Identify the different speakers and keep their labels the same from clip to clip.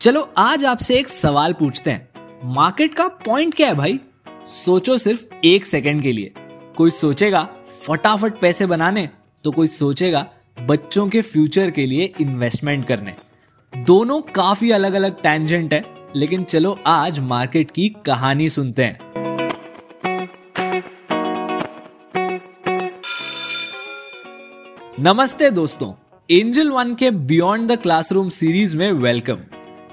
Speaker 1: चलो आज आपसे एक सवाल पूछते हैं। मार्केट का पॉइंट क्या है भाई? सोचो सिर्फ़ एक सेकंड के लिए। कोई सोचेगा फटाफट पैसे बनाने तो कोई सोचेगा बच्चों के फ्यूचर के लिए इन्वेस्टमेंट करने। दोनों काफ़ी अलग अलग टेंजेंट है, लेकिन चलो आज मार्केट की कहानी सुनते हैं। नमस्ते दोस्तों, एंजल वन के बियॉन्ड द क्लासरूम सीरीज़ में वेलकम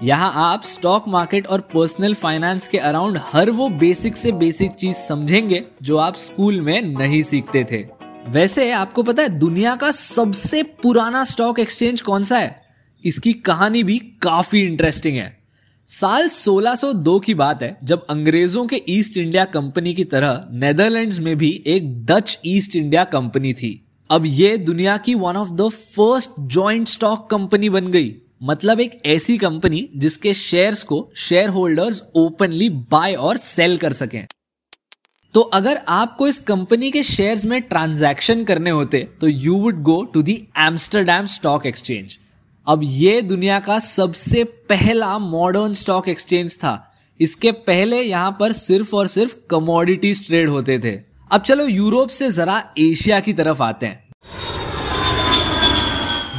Speaker 1: यहाँ आप स्टॉक मार्केट और पर्सनल फाइनेंस के अराउंड हर वो बेसिक से बेसिक चीज़ समझेंगे जो आप स्कूल में नहीं सीखते थे। वैसे आपको पता है दुनिया का सबसे पुराना स्टॉक एक्सचेंज कौन सा है? इसकी कहानी भी काफ़ी इंटरेस्टिंग है। साल 1602 की बात है, जब अंग्रेज़ों के ईस्ट इंडिया कंपनी की तरह नेदरलैंड्स में भी एक डच ईस्ट इंडिया कंपनी थी। अब ये दुनिया की one of the first joint stock company बन गई। मतलब एक ऐसी कंपनी जिसके शेयर्स को शेयर होल्डर्स ओपनली बाय और सेल कर सकें। तो अगर आपको इस कंपनी के शेयर्स में ट्रांजैक्शन करने होते तो you would go to the Amsterdam stock exchange अब ये दुनिया का सबसे पहला मॉडर्न स्टॉक एक्सचेंज था। इसके पहले यहाँ पर सिर्फ़ और सिर्फ़ कमोडिटीज ट्रेड होते थे। अब चलो यूरोप से जरा एशिया की तरफ़ आते हैं।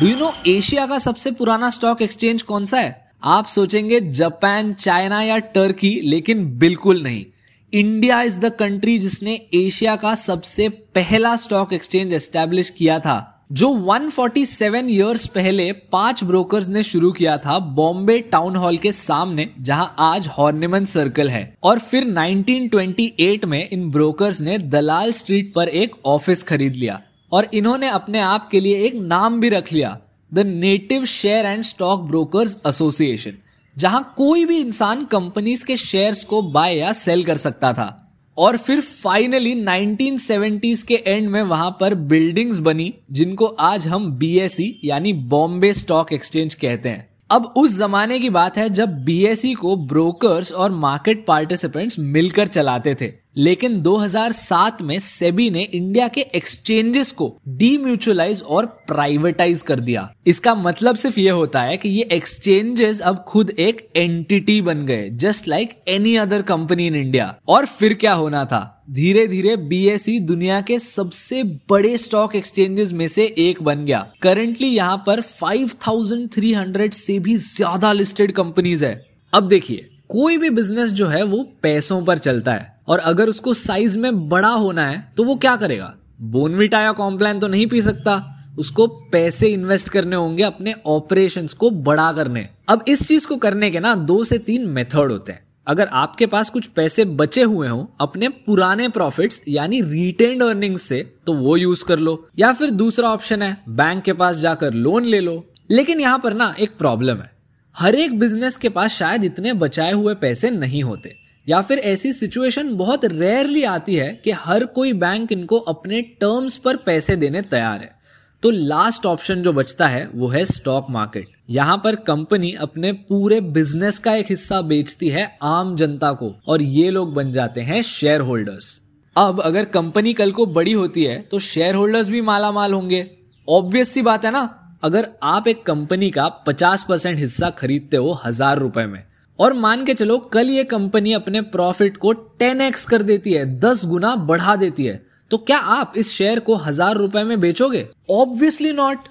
Speaker 1: डू यू नो एशिया का सबसे पुराना स्टॉक एक्सचेंज कौन सा है? आप सोचेंगे जापान, चाइना या टर्की लेकिन बिल्कुल नहीं। इंडिया इज़ द कंट्री जिसने एशिया का सबसे पहला स्टॉक एक्सचेंज एस्टेब्लिश किया था, जो 147 इयर्स पहले पाँच ब्रोकर्स ने शुरू किया था बॉम्बे टाउन हॉल के सामने, जहाँ आज हॉर्नेमन सर्कल है। और फिर 1928 में इन ब्रोकर्स ने दलाल स्ट्रीट पर एक ऑफ़िस खरीद लिया। और इन्होंने अपने आप के लिए एक नाम भी रख लिया the native share and stock brokers association जहाँ कोई भी इंसान कंपनीज़ के शेयर्स को बाय या सेल कर सकता था। और फिर फाइनली 1970s के एंड में वहाँ पर बिल्डिंग्स बनी, जिनको आज हम बीएसई यानी बॉम्बे स्टॉक एक्सचेंज कहते हैं। अब उस जमाने की बात है जब बीएसई को ब्रोकर्स और मार्केट पार्टिसिपेंट्स मिलकर चलाते थे। लेकिन 2007 में सेबी ने इंडिया के एक्सचेंजेस को डीम्यूचुअलाइज और प्राइवेटाइज कर दिया। इसका मतलब सिर्फ़ ये होता है कि ये एक्सचेंजेस अब खुद एक एंटिटी बन गए just like any other company in India और फिर क्या होना था? धीरे धीरे बीएसई दुनिया के सबसे बड़े स्टॉक एक्सचेंजेस में से एक बन गया। करंटली यहाँ पर 5300 से भी ज़्यादा लिस्टेड कंपनीज़ है। अब देखिए, कोई भी बिज़नेस जो है वो पैसों पर चलता है। और अगर उसको साइज़ में बड़ा होना है तो वो क्या करेगा? बोनविटा या कॉम्प्लान तो नहीं पी सकता। उसको पैसे इन्वेस्ट करने होंगे अपने ऑपरेशंस को बड़ा करने। अब इस चीज़ को करने के ना दो से तीन मेथड होते हैं। अगर आपके पास कुछ पैसे बचे हुए हों, अपने पुराने प्रॉफिट्स यानी रिटेन अर्निंग्स से तो वो यूज़ कर लो। या फिर दूसरा ऑप्शन है बैंक के पास जाकर लोन ले लो। लेकिन यहाँ पर ना एक प्रॉब्लम है। हर एक बिज़नेस के पास शायद इतने बचाए हुए पैसे नहीं होते। या फिर ऐसी सिचुएशन बहुत रेयरली आती है कि हर कोई बैंक इनको अपने टर्म्स पर पैसे देने तैयार है। तो लास्ट ऑप्शन जो बचता है, वो है स्टॉक मार्केट यहाँ पर कंपनी अपने पूरे बिज़नेस का एक हिस्सा बेचती है आम जनता को, और ये लोग बन जाते हैं शेयर होल्डर्स अब अगर कंपनी कल को बड़ी होती है तो शेयर होल्डर्स भी माला माल होंगे. ऑब्वियस सी बात है ना? अगर आप एक कंपनी का 50 परसेंट हिस्सा खरीदते हो हज़ार रुपए में, और मान के चलो कल ये कंपनी अपने प्रॉफिट को 10x कर देती है 10 गुना बढ़ा देती है तो क्या आप इस शेयर को हज़ार रुपए में बेचोगे? ऑब्वियसली नॉट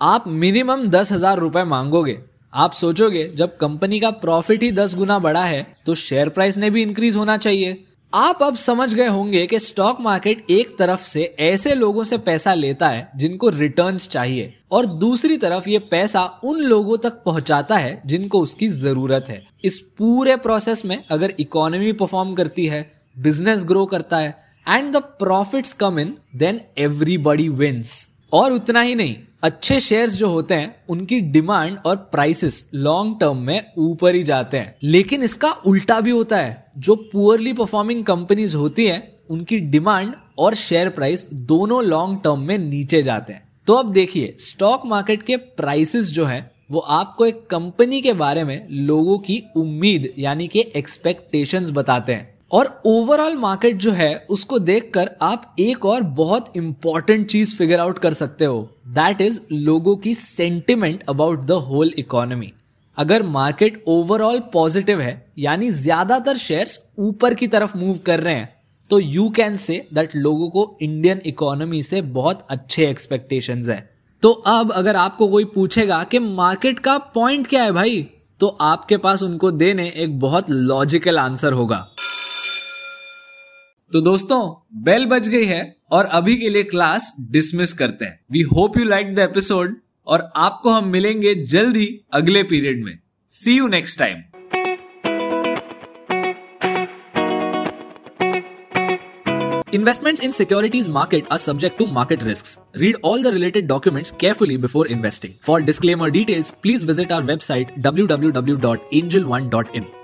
Speaker 1: आप मिनिमम दस हज़ार रुपए मांगोगे। आप सोचोगे, जब कंपनी का प्रॉफिट ही दस गुना बड़ा है तो शेयर प्राइस ने भी इंक्रीज होना चाहिए। आप अब समझ गए होंगे कि स्टॉक मार्केट एक तरफ़ से ऐसे लोगों से पैसा लेता है, जिनको रिटर्न्स चाहिए, और दूसरी तरफ़ ये पैसा उन लोगों तक पहुंचाता है, जिनको उसकी ज़रूरत है। इस पूरे प्रोसेस में अगर इकोनॉमी परफॉर्म करती है बिज़नेस ग्रो करता है and the profits come in then everybody wins और उतना ही नहीं, अच्छे शेयर्स जो होते हैं, उनकी डिमांड और प्राइसेस लॉन्ग टर्म में ऊपर ही जाते हैं। लेकिन इसका उल्टा भी होता है, जो पुअरली परफॉर्मिंग कंपनीज़ होती हैं, उनकी डिमांड और शेयर प्राइस दोनों लॉन्ग टर्म में नीचे जाते हैं। तो अब देखिए स्टॉक मार्केट के प्राइसेस जो है, वो आपको एक कंपनी के बारे में लोगों की उम्मीद, यानी कि एक्सपेक्टेशंस बताते हैं। और ओवरऑल मार्केट जो है, उसको देखकर आप एक और बहुत इंपॉर्टेंट चीज़ फिगर आउट कर सकते हो। दैट इज़ लोगों की sentiment about the whole economy अगर मार्केट ओवरऑल पॉजिटिव है, यानी ज़्यादातर शेयर्स ऊपर की तरफ़ मूव कर रहे हैं तो यू कैन से दैट लोगों को इंडियन इकोनॉमी से बहुत अच्छे एक्सपेक्टेशन है। तो अब अगर आपको कोई पूछेगा कि मार्केट का पॉइंट क्या है भाई तो आपके पास उनको देने एक बहुत लॉजिकल आंसर होगा। तो दोस्तों बेल बज गई है और अभी के लिए क्लास डिसमिस करते हैं we hope you like the episode और आपको हम मिलेंगे जल्द ही अगले पीरियड में see you next time Investments in securities market are subject to market risks. Read all the related documents carefully before investing. For disclaimer details, please visit our website www.angel1.in.